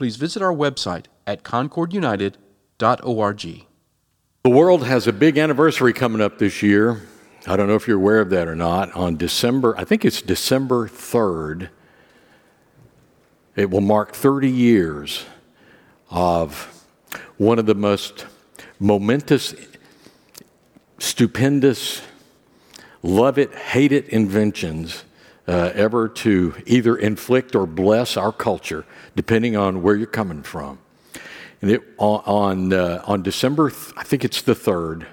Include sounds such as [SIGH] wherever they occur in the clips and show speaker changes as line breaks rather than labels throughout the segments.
please visit our website at concordunited.org.
The world has a big anniversary coming up this year. I don't know if you're aware of that or not. On December, I think it's December 3rd, it will mark 30 years of one of the most momentous, stupendous, love it, hate it inventions uh, ever to either inflict or bless our culture, depending on where you're coming from. And it, on, uh, on December, I think it's the 3rd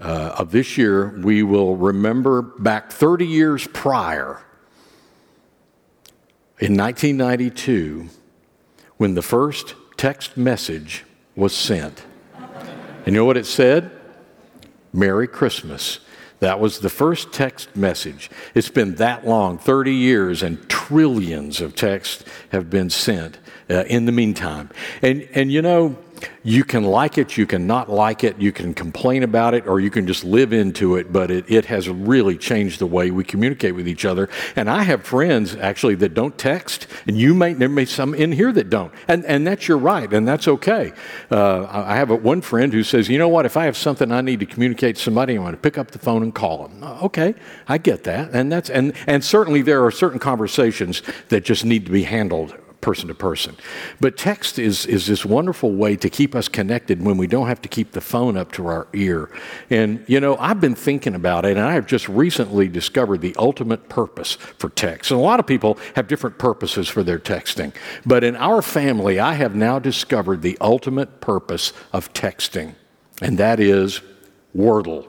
uh, of this year, we will remember back 30 years prior, in 1992, when the first text message was sent. And you know what it said? Merry Christmas. That was the first text message. It's been that long 30 years, and trillions of texts have been sent uh, in the meantime. And, and you know, you can like it, you can not like it, you can complain about it, or you can just live into it, but it, it has really changed the way we communicate with each other. And I have friends actually that don't text, and you may, there may be some in here that don't. And, and that's your right, and that's okay. Uh, I have a, one friend who says, you know what, if I have something I need to communicate to somebody, I'm going to pick up the phone and call them. Uh, okay, I get that. And, that's, and, and certainly there are certain conversations that just need to be handled person to person. But text is, is this wonderful way to keep us connected when we don't have to keep the phone up to our ear. And, you know, I've been thinking about it, and I have just recently discovered the ultimate purpose for text. And a lot of people have different purposes for their texting. But in our family, I have now discovered the ultimate purpose of texting, and that is Wordle.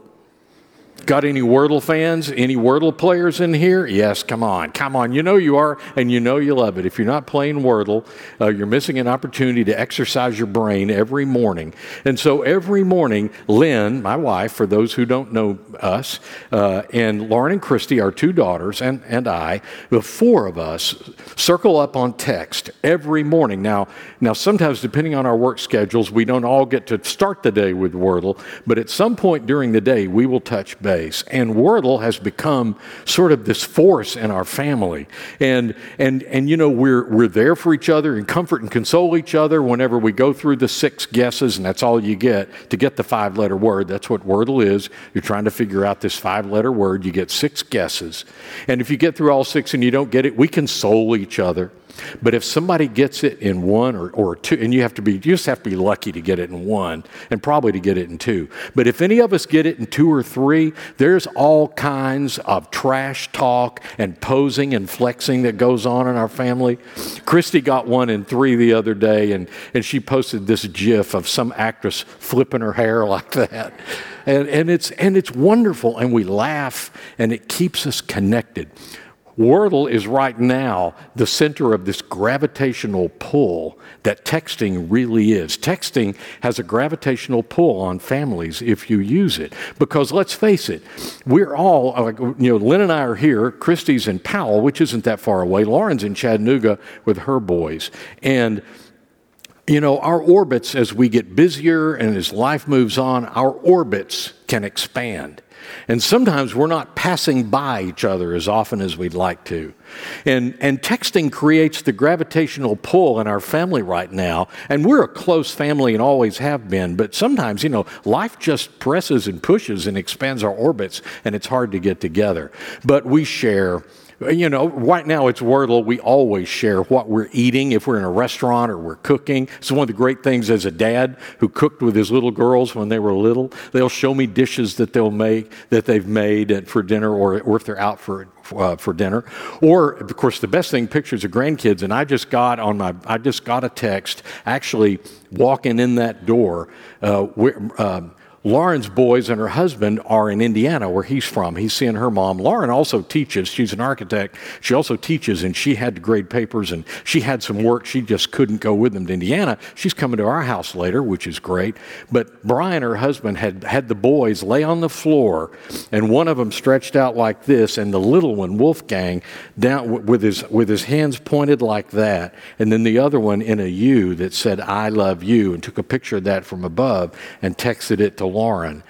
Got any Wordle fans? Any Wordle players in here? Yes, come on, come on. You know you are, and you know you love it. If you're not playing Wordle, uh, you're missing an opportunity to exercise your brain every morning. And so every morning, Lynn, my wife, for those who don't know us, uh, and Lauren and Christy, our two daughters, and, and I, the four of us, circle up on text every morning. Now, now, sometimes depending on our work schedules, we don't all get to start the day with Wordle, but at some point during the day, we will touch And Wordle has become sort of this force in our family. And, and, and you know, we're, we're there for each other and comfort and console each other whenever we go through the six guesses, and that's all you get to get the five letter word. That's what Wordle is. You're trying to figure out this five letter word. You get six guesses. And if you get through all six and you don't get it, we console each other. But if somebody gets it in one or, or two, and you have to be, you just have to be lucky to get it in one and probably to get it in two. But if any of us get it in two or three, there's all kinds of trash talk and posing and flexing that goes on in our family. Christy got one in three the other day, and, and she posted this gif of some actress flipping her hair [LAUGHS] like that. And, and, it's, and it's wonderful, and we laugh, and it keeps us connected. Wordle is right now the center of this gravitational pull that texting really is. Texting has a gravitational pull on families if you use it. Because let's face it, we're all, uh, you know, Lynn and I are here, Christy's in Powell, which isn't that far away. Lauren's in Chattanooga with her boys. And you know, our orbits, as we get busier and as life moves on, our orbits can expand. And sometimes we're not passing by each other as often as we'd like to. And, and texting creates the gravitational pull in our family right now. And we're a close family and always have been. But sometimes, you know, life just presses and pushes and expands our orbits, and it's hard to get together. But we share you know, right now it's Wordle. We always share what we're eating if we're in a restaurant or we're cooking. It's one of the great things as a dad who cooked with his little girls when they were little. They'll show me dishes that they'll make that they've made for dinner or, or if they're out for uh, for dinner. Or, of course, the best thing, pictures of grandkids. And I just got on my, I just got a text actually walking in that door. Uh, uh, Lauren's boys and her husband are in Indiana, where he's from. He's seeing her mom. Lauren also teaches. She's an architect. She also teaches, and she had to grade papers, and she had some work. She just couldn't go with them to Indiana. She's coming to our house later, which is great. But Brian, her husband, had had the boys lay on the floor, and one of them stretched out like this, and the little one, Wolfgang, down with his with his hands pointed like that, and then the other one in a U that said "I love you," and took a picture of that from above and texted it to Lauren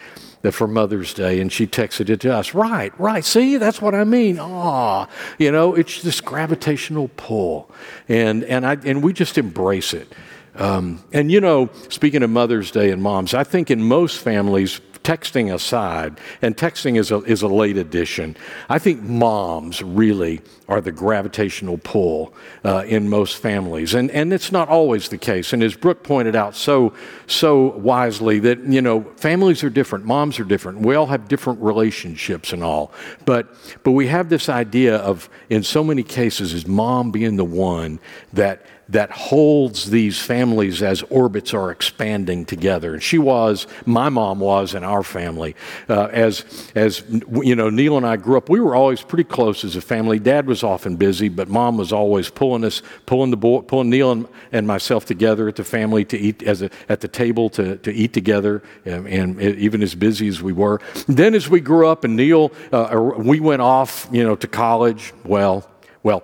for Mother's Day, and she texted it to us. Right, right. See, that's what I mean. Ah, you know, it's this gravitational pull, and and I and we just embrace it. Um, and you know, speaking of Mother's Day and moms, I think in most families, texting aside, and texting is a, is a late addition, I think moms really are the gravitational pull uh, in most families. And, and it's not always the case. And as Brooke pointed out so, so wisely, that, you know, families are different, moms are different. We all have different relationships and all. But, but we have this idea of, in so many cases, is mom being the one that that holds these families as orbits are expanding together. And she was, my mom was in our family. Uh, as, as, you know, Neil and I grew up, we were always pretty close as a family. Dad was often busy, but mom was always pulling us, pulling the boy, pulling Neil and, and myself together at the family to eat, as a, at the table to, to eat together, and, and even as busy as we were. Then as we grew up and Neil, uh, we went off, you know, to college. Well, well,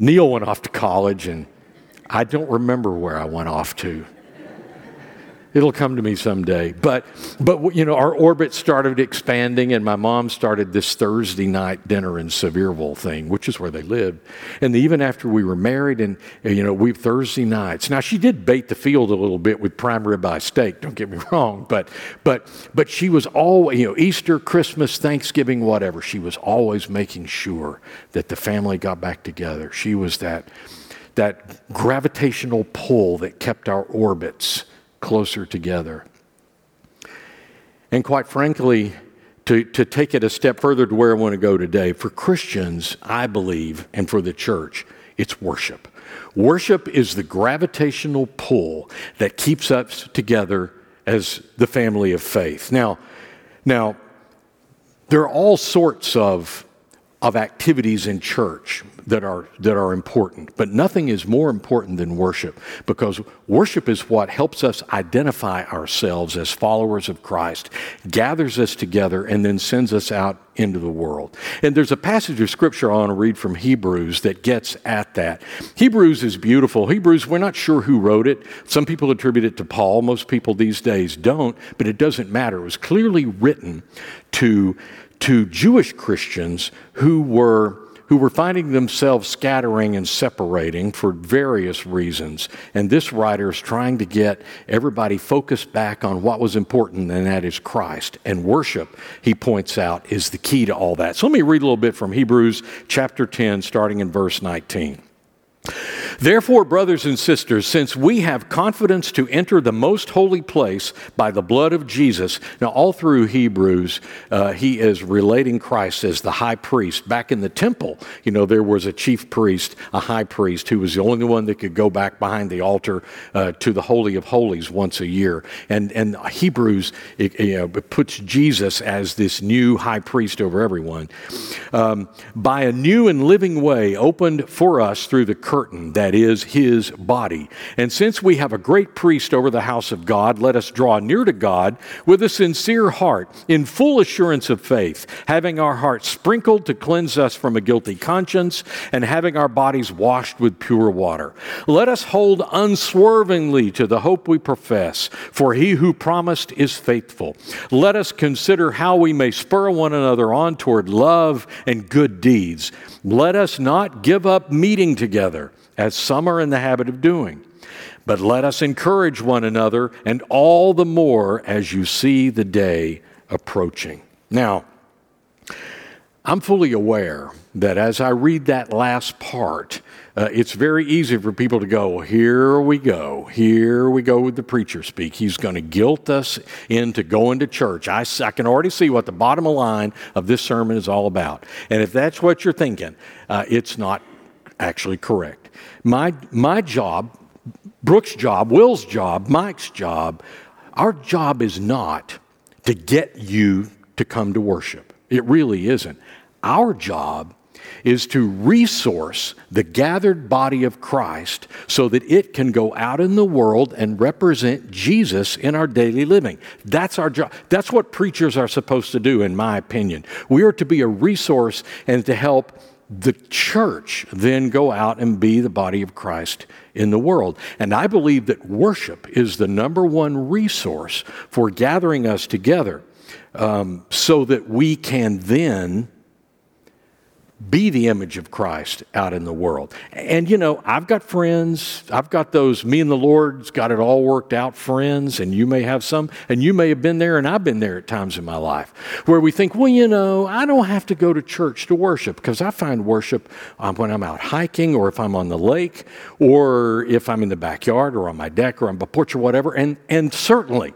Neil went off to college and I don't remember where I went off to. It'll come to me someday. But, but you know, our orbit started expanding, and my mom started this Thursday night dinner in Sevierville thing, which is where they lived. And even after we were married, and you know, we Thursday nights. Now she did bait the field a little bit with prime ribeye steak. Don't get me [LAUGHS] wrong, but but but she was always, you know, Easter, Christmas, Thanksgiving, whatever. She was always making sure that the family got back together. She was that that gravitational pull that kept our orbits closer together. And quite frankly, to, to take it a step further to where I want to go today, for Christians, I believe, and for the church, it's worship. Worship is the gravitational pull that keeps us together as the family of faith. Now, now there are all sorts of, of activities in church that are, that are important. But nothing is more important than worship because worship is what helps us identify ourselves as followers of Christ, gathers us together, and then sends us out into the world. And there's a passage of scripture I want to read from Hebrews that gets at that. Hebrews is beautiful. Hebrews, we're not sure who wrote it. Some people attribute it to Paul. Most people these days don't, but it doesn't matter. It was clearly written to, to Jewish Christians who were who were finding themselves scattering and separating for various reasons. And this writer is trying to get everybody focused back on what was important, and that is Christ. And worship, he points out, is the key to all that. So let me read a little bit from Hebrews chapter 10, starting in verse 19. Therefore, brothers and sisters, since we have confidence to enter the most holy place by the blood of Jesus, now all through Hebrews, uh, he is relating Christ as the high priest. Back in the temple, you know, there was a chief priest, a high priest, who was the only one that could go back behind the altar uh, to the Holy of Holies once a year. And, and Hebrews it, you know, puts Jesus as this new high priest over everyone. Um, by a new and living way opened for us through the curtain that is his body. And since we have a great priest over the house of God, let us draw near to God with a sincere heart, in full assurance of faith, having our hearts sprinkled to cleanse us from a guilty conscience, and having our bodies washed with pure water. Let us hold unswervingly to the hope we profess, for he who promised is faithful. Let us consider how we may spur one another on toward love and good deeds. Let us not give up meeting together as some are in the habit of doing. But let us encourage one another, and all the more as you see the day approaching. Now, I'm fully aware that as I read that last part, uh, it's very easy for people to go, here we go, here we go with the preacher speak. He's going to guilt us into going to church. I, I can already see what the bottom line of this sermon is all about. And if that's what you're thinking, uh, it's not actually correct. My, my job, Brooke's job, Will's job, Mike's job, our job is not to get you to come to worship. It really isn't. Our job is to resource the gathered body of Christ so that it can go out in the world and represent Jesus in our daily living. That's our job. That's what preachers are supposed to do, in my opinion. We are to be a resource and to help the church then go out and be the body of Christ in the world. And I believe that worship is the number one resource for gathering us together um, so that we can then be the image of Christ out in the world. And you know, I've got friends, I've got those me and the Lord's got it all worked out friends, and you may have some, and you may have been there, and I've been there at times in my life where we think, well, you know, I don't have to go to church to worship because I find worship um, when I'm out hiking or if I'm on the lake or if I'm in the backyard or on my deck or on my porch or whatever. And, and certainly,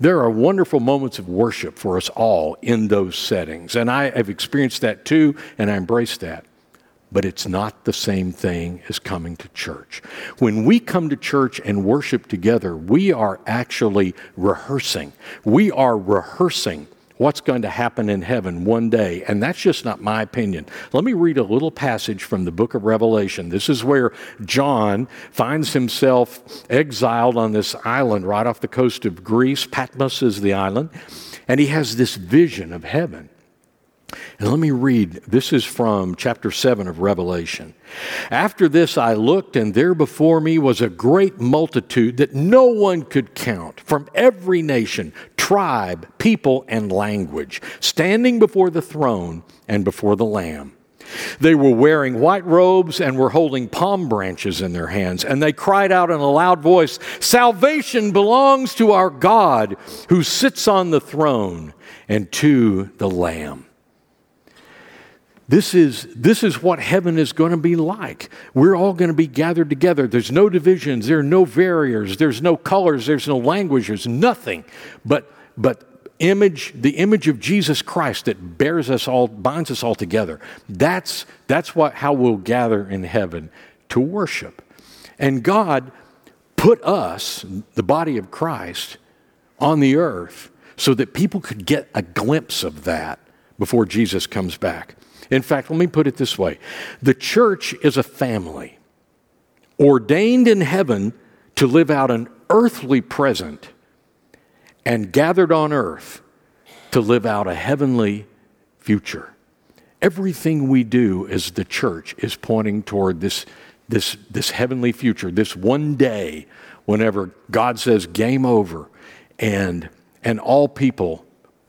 there are wonderful moments of worship for us all in those settings. And I have experienced that too, and I embrace that. But it's not the same thing as coming to church. When we come to church and worship together, we are actually rehearsing. We are rehearsing what's going to happen in heaven one day. And that's just not my opinion. Let me read a little passage from the book of Revelation. This is where John finds himself exiled on this island right off the coast of Greece. Patmos is the island. And he has this vision of heaven. And let me read. This is from chapter 7 of Revelation. After this, I looked, and there before me was a great multitude that no one could count from every nation, tribe, people, and language, standing before the throne and before the Lamb. They were wearing white robes and were holding palm branches in their hands. And they cried out in a loud voice Salvation belongs to our God who sits on the throne and to the Lamb. This is, this is what heaven is going to be like. We're all going to be gathered together. There's no divisions, there are no barriers, there's no colors, there's no language, there's nothing but, but image, the image of Jesus Christ that bears us all, binds us all together. That's, that's what, how we'll gather in heaven to worship. And God put us, the body of Christ, on the earth so that people could get a glimpse of that before Jesus comes back. In fact, let me put it this way the church is a family ordained in heaven to live out an earthly present and gathered on earth to live out a heavenly future. Everything we do as the church is pointing toward this, this, this heavenly future, this one day whenever God says game over and, and all people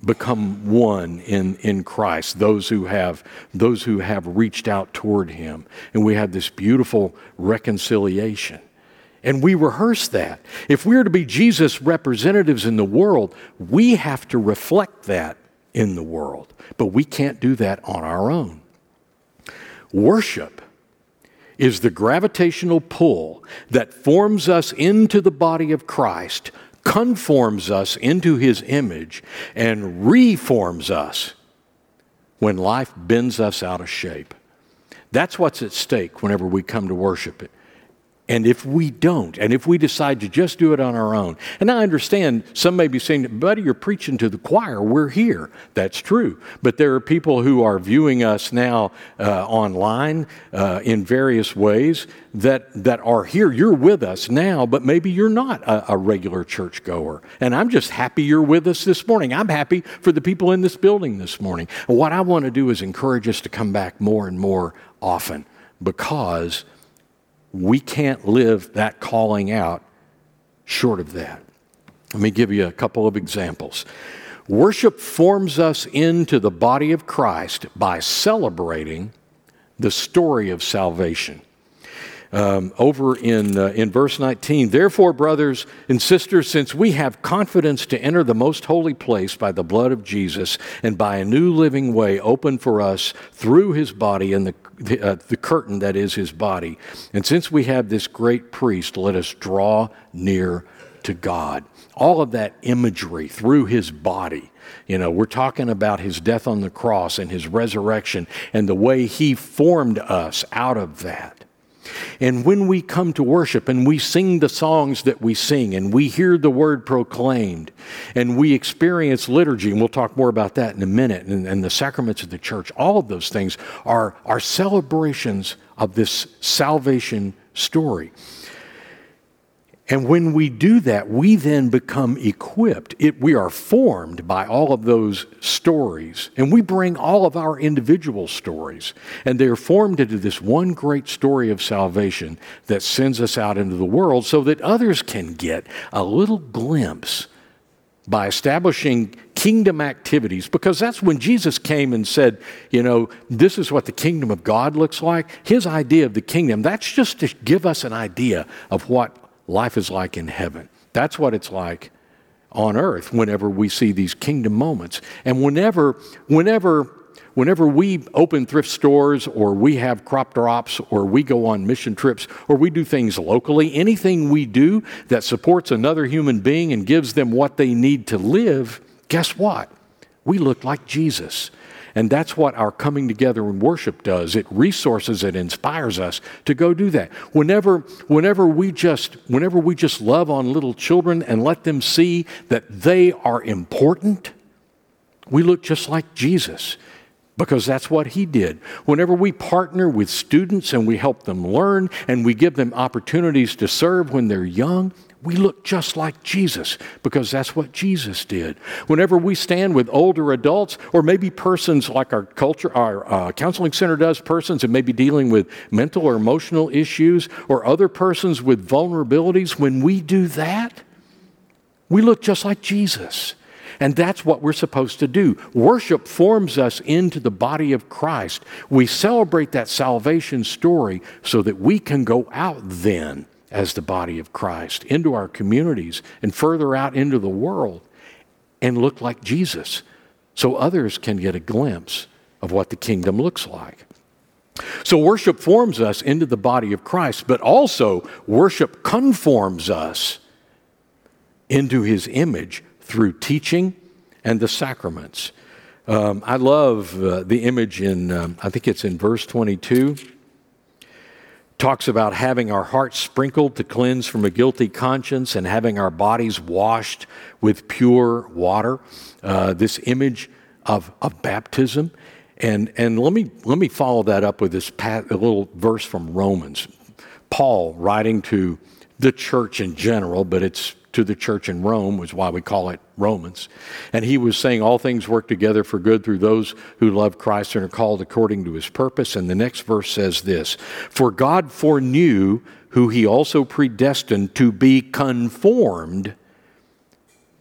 become one in, in Christ, those who have those who have reached out toward him. And we have this beautiful reconciliation. And we rehearse that. If we're to be Jesus representatives in the world, we have to reflect that in the world. But we can't do that on our own. Worship is the gravitational pull that forms us into the body of Christ conforms us into his image and reforms us when life bends us out of shape. That's what's at stake whenever we come to worship it. And if we don't, and if we decide to just do it on our own, and I understand some may be saying, buddy, you're preaching to the choir. We're here. That's true. But there are people who are viewing us now uh, online uh, in various ways that, that are here. You're with us now, but maybe you're not a, a regular churchgoer. And I'm just happy you're with us this morning. I'm happy for the people in this building this morning. What I want to do is encourage us to come back more and more often because we can't live that calling out short of that. Let me give you a couple of examples. Worship forms us into the body of Christ by celebrating the story of salvation um, over in, uh, in verse 19. Therefore, brothers and sisters, since we have confidence to enter the most holy place by the blood of Jesus and by a new living way open for us through his body and the, the, uh, the curtain that is his body, and since we have this great priest, let us draw near to God. All of that imagery through his body. You know, we're talking about his death on the cross and his resurrection and the way he formed us out of that. And when we come to worship and we sing the songs that we sing and we hear the word proclaimed and we experience liturgy, and we'll talk more about that in a minute, and, and the sacraments of the church, all of those things are, are celebrations of this salvation story. And when we do that, we then become equipped. It, we are formed by all of those stories. And we bring all of our individual stories. And they are formed into this one great story of salvation that sends us out into the world so that others can get a little glimpse by establishing kingdom activities. Because that's when Jesus came and said, you know, this is what the kingdom of God looks like. His idea of the kingdom, that's just to give us an idea of what life is like in heaven. That's what it's like on earth whenever we see these kingdom moments. And whenever, whenever, whenever we open thrift stores or we have crop drops or we go on mission trips or we do things locally, anything we do that supports another human being and gives them what they need to live, guess what? We look like Jesus. And that's what our coming together in worship does. It resources, it inspires us to go do that. Whenever, whenever, we just, whenever we just love on little children and let them see that they are important, we look just like Jesus because that's what he did. Whenever we partner with students and we help them learn and we give them opportunities to serve when they're young, we look just like Jesus because that's what Jesus did. Whenever we stand with older adults, or maybe persons like our culture, our uh, counseling center does, persons that may be dealing with mental or emotional issues, or other persons with vulnerabilities, when we do that, we look just like Jesus. And that's what we're supposed to do. Worship forms us into the body of Christ. We celebrate that salvation story so that we can go out then as the body of Christ into our communities and further out into the world and look like Jesus so others can get a glimpse of what the kingdom looks like. So, worship forms us into the body of Christ, but also worship conforms us into his image through teaching and the sacraments. Um, I love uh, the image in, um, I think it's in verse 22 talks about having our hearts sprinkled to cleanse from a guilty conscience and having our bodies washed with pure water. Uh, this image of, of baptism. And, and let, me, let me follow that up with this a little verse from Romans. Paul, writing to the church in general, but it's to the church in Rome, was why we call it Romans. And he was saying all things work together for good through those who love Christ and are called according to his purpose. And the next verse says this For God foreknew who he also predestined to be conformed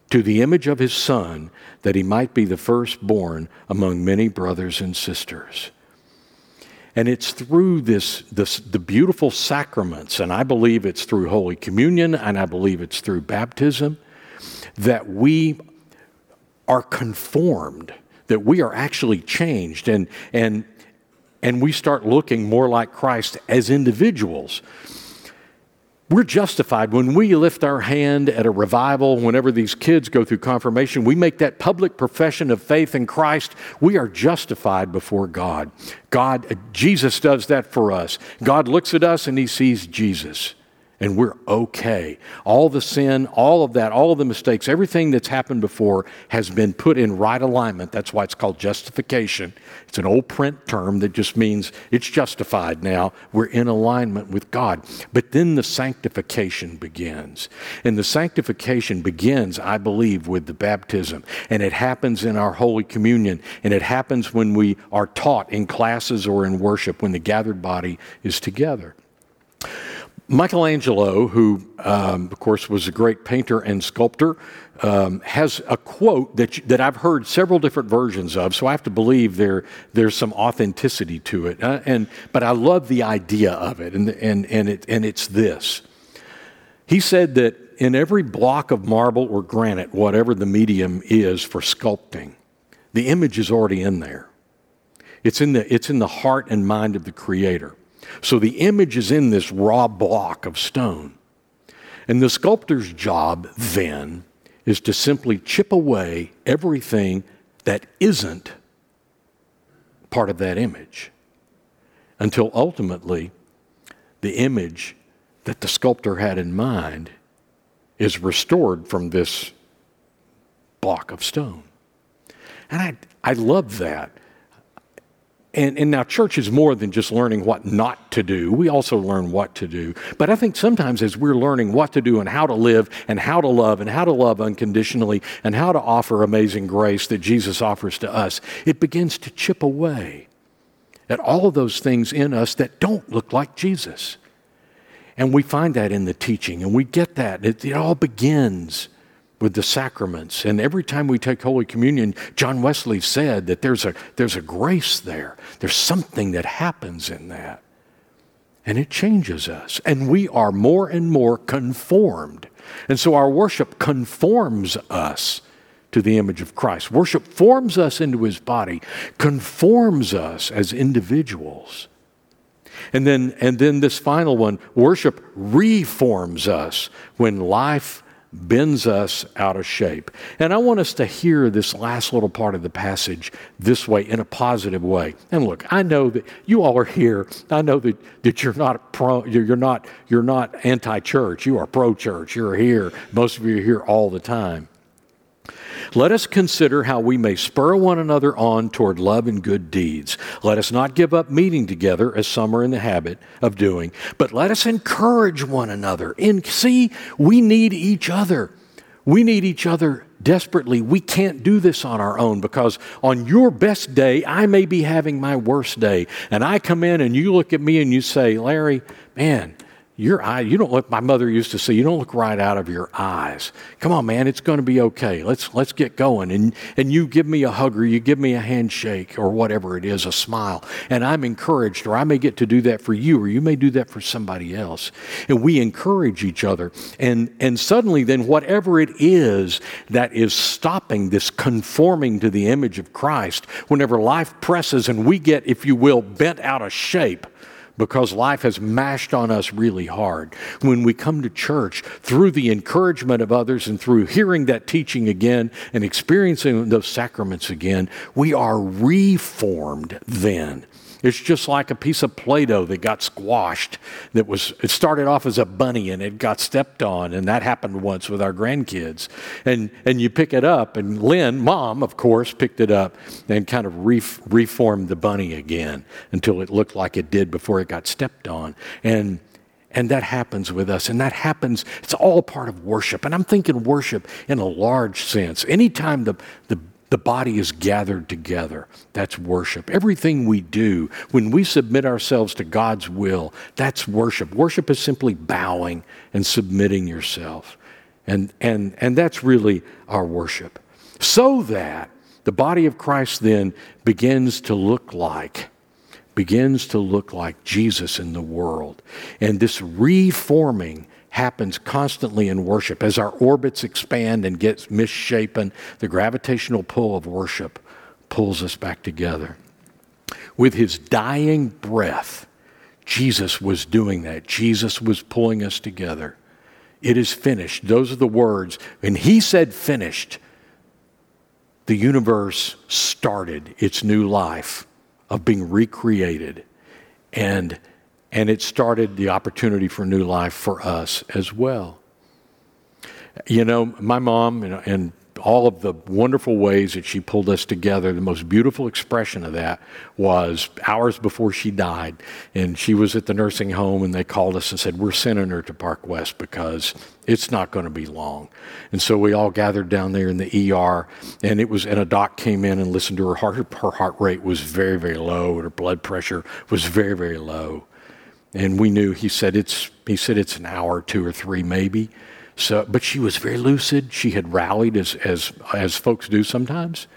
to the image of his Son, that he might be the firstborn among many brothers and sisters. And it's through this, this, the beautiful sacraments, and I believe it's through Holy Communion, and I believe it's through baptism, that we are conformed, that we are actually changed, and, and, and we start looking more like Christ as individuals. We're justified when we lift our hand at a revival, whenever these kids go through confirmation, we make that public profession of faith in Christ. We are justified before God. God, uh, Jesus does that for us. God looks at us and he sees Jesus and we're okay. All the sin, all of that, all of the mistakes, everything that's happened before has been put in right alignment. That's why it's called justification. It's an old print term that just means it's justified now. We're in alignment with God. But then the sanctification begins. And the sanctification begins, I believe, with the baptism. And it happens in our Holy Communion. And it happens when we are taught in classes or in worship, when the gathered body is together. Michelangelo, who, um, of course, was a great painter and sculptor, um, has a quote that, that I've heard several different versions of, so I have to believe there, there's some authenticity to it. Uh, and, but I love the idea of it, and, and, and, it, and it's this. He said that in every block of marble or granite, whatever the medium is for sculpting, the image is already in there. It's in the, it's in the heart and mind of the Creator. So the image is in this raw block of stone. And the sculptor's job then is to simply chip away everything that isn't part of that image until ultimately the image that the sculptor had in mind is restored from this block of stone. And I, I love that. And, and now, church is more than just learning what not to do. We also learn what to do. But I think sometimes as we're learning what to do and how to live and how to love and how to love unconditionally and how to offer amazing grace that Jesus offers to us, it begins to chip away at all of those things in us that don't look like Jesus. And we find that in the teaching, and we get that. It, it all begins with the sacraments. And every time we take Holy Communion, John Wesley said that there's a, there's a grace there, there's something that happens in that. And it changes us. And we are more and more conformed. And so our worship conforms us to the image of Christ. Worship forms us into his body, conforms us as individuals. And then, and then this final one worship reforms us when life bends us out of shape. And I want us to hear this last little part of the passage this way, in a positive way. And look, I know that you all are here. I know that, that you're not pro, you're not, you're not anti-church. You are pro-church. You're here. Most of you are here all the time. Let us consider how we may spur one another on toward love and good deeds. Let us not give up meeting together as some are in the habit of doing, but let us encourage one another. And see, we need each other. We need each other desperately. We can't do this on our own because on your best day, I may be having my worst day. And I come in and you look at me and you say, Larry, man, your eye, you don't look, my mother used to say, you don't look right out of your eyes. Come on, man, it's going to be okay. Let's, let's get going. And, and you give me a hug or you give me a handshake or whatever it is, a smile. And I'm encouraged, or I may get to do that for you, or you may do that for somebody else. And we encourage each other. And, and suddenly, then, whatever it is that is stopping this conforming to the image of Christ, whenever life presses and we get, if you will, bent out of shape, because life has mashed on us really hard. When we come to church, through the encouragement of others and through hearing that teaching again and experiencing those sacraments again, we are reformed then. It's just like a piece of Play Doh that got squashed. That was, it started off as a bunny and it got stepped on. And that happened once with our grandkids. And, and you pick it up, and Lynn, mom, of course, picked it up and kind of re- reformed the bunny again until it looked like it did before it got stepped on. And and that happens with us. And that happens, it's all part of worship. And I'm thinking worship in a large sense. Anytime the, the the body is gathered together. That's worship. Everything we do, when we submit ourselves to God's will, that's worship. Worship is simply bowing and submitting yourself. And, and, and that's really our worship. So that the body of Christ then begins to look like begins to look like Jesus in the world. And this reforming happens constantly in worship. As our orbits expand and get misshapen, the gravitational pull of worship pulls us back together. With his dying breath, Jesus was doing that. Jesus was pulling us together. It is finished. Those are the words. And he said finished. The universe started its new life of being recreated. And and it started the opportunity for new life for us as well. You know, my mom and, and all of the wonderful ways that she pulled us together. The most beautiful expression of that was hours before she died. And she was at the nursing home, and they called us and said, We're sending her to Park West because it's not going to be long. And so we all gathered down there in the ER, and it was, and a doc came in and listened to her heart. Her heart rate was very, very low, and her blood pressure was very, very low and we knew he said it's he said it's an hour two or three maybe. So but she was very lucid. She had rallied as as as folks do sometimes.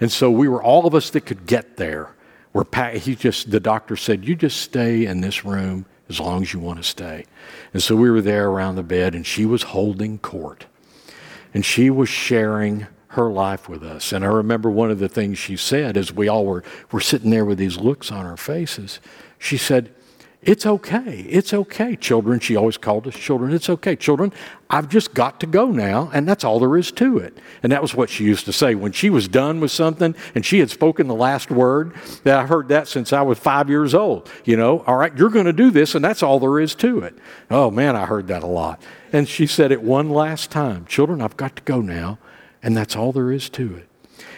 And so we were all of us that could get there were he just the doctor said you just stay in this room as long as you want to stay. And so we were there around the bed and she was holding court. And she was sharing her life with us. And i remember one of the things she said as we all were were sitting there with these looks on our faces. She said It's okay. It's okay, children. She always called us children. It's okay, children. I've just got to go now, and that's all there is to it. And that was what she used to say when she was done with something and she had spoken the last word. That I heard that since I was five years old. You know, all right, you're going to do this, and that's all there is to it. Oh man, I heard that a lot. And she said it one last time, children. I've got to go now, and that's all there is to it.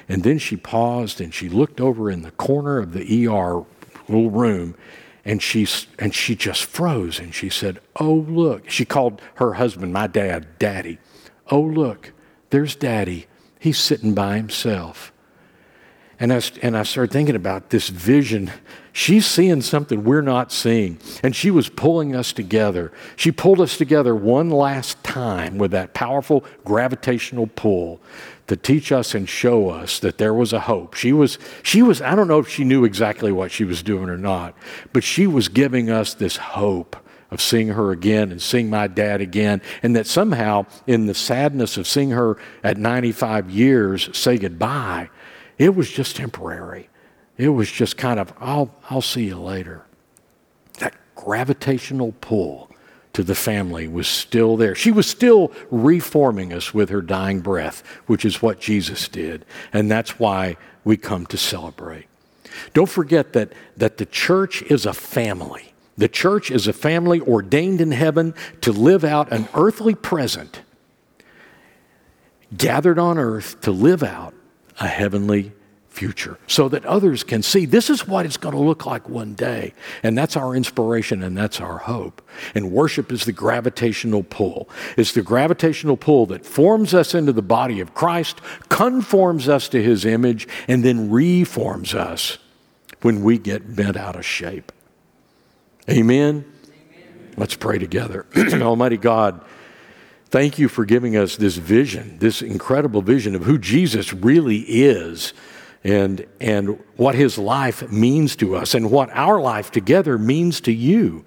And then she paused and she looked over in the corner of the ER little room and she, and she just froze and she said, Oh, look. She called her husband, my dad, Daddy. Oh, look, there's Daddy. He's sitting by himself. And I, and I started thinking about this vision. She's seeing something we're not seeing. And she was pulling us together. She pulled us together one last time with that powerful gravitational pull to teach us and show us that there was a hope. She was, she was, I don't know if she knew exactly what she was doing or not, but she was giving us this hope of seeing her again and seeing my dad again, and that somehow, in the sadness of seeing her at 95 years say goodbye, it was just temporary. It was just kind of, I'll, I'll see you later. That gravitational pull to the family was still there. She was still reforming us with her dying breath, which is what Jesus did. And that's why we come to celebrate. Don't forget that, that the church is a family. The church is a family ordained in heaven to live out an earthly present, gathered on earth to live out a heavenly future so that others can see this is what it's going to look like one day. And that's our inspiration and that's our hope. And worship is the gravitational pull. It's the gravitational pull that forms us into the body of Christ, conforms us to his image, and then reforms us when we get bent out of shape. Amen? Amen. Let's pray together. [CLEARS THROAT] Almighty God, thank you for giving us this vision, this incredible vision of who Jesus really is and, and what his life means to us and what our life together means to you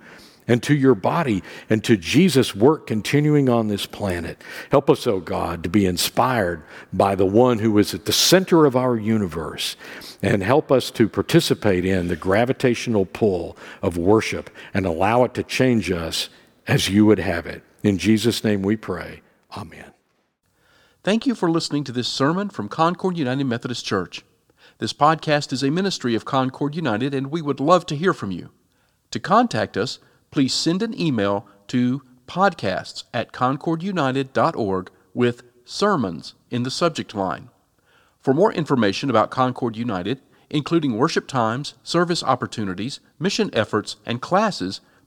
and to your body and to Jesus' work continuing on this planet. Help us, oh God, to be inspired by the one who is at the center of our universe and help us to participate in the gravitational pull of worship and allow it to change us as you would have it. In Jesus' name we pray. Amen.
Thank you for listening to this sermon from Concord United Methodist Church. This podcast is a ministry of Concord United, and we would love to hear from you. To contact us, please send an email to podcasts at concordunited.org with sermons in the subject line. For more information about Concord United, including worship times, service opportunities, mission efforts, and classes,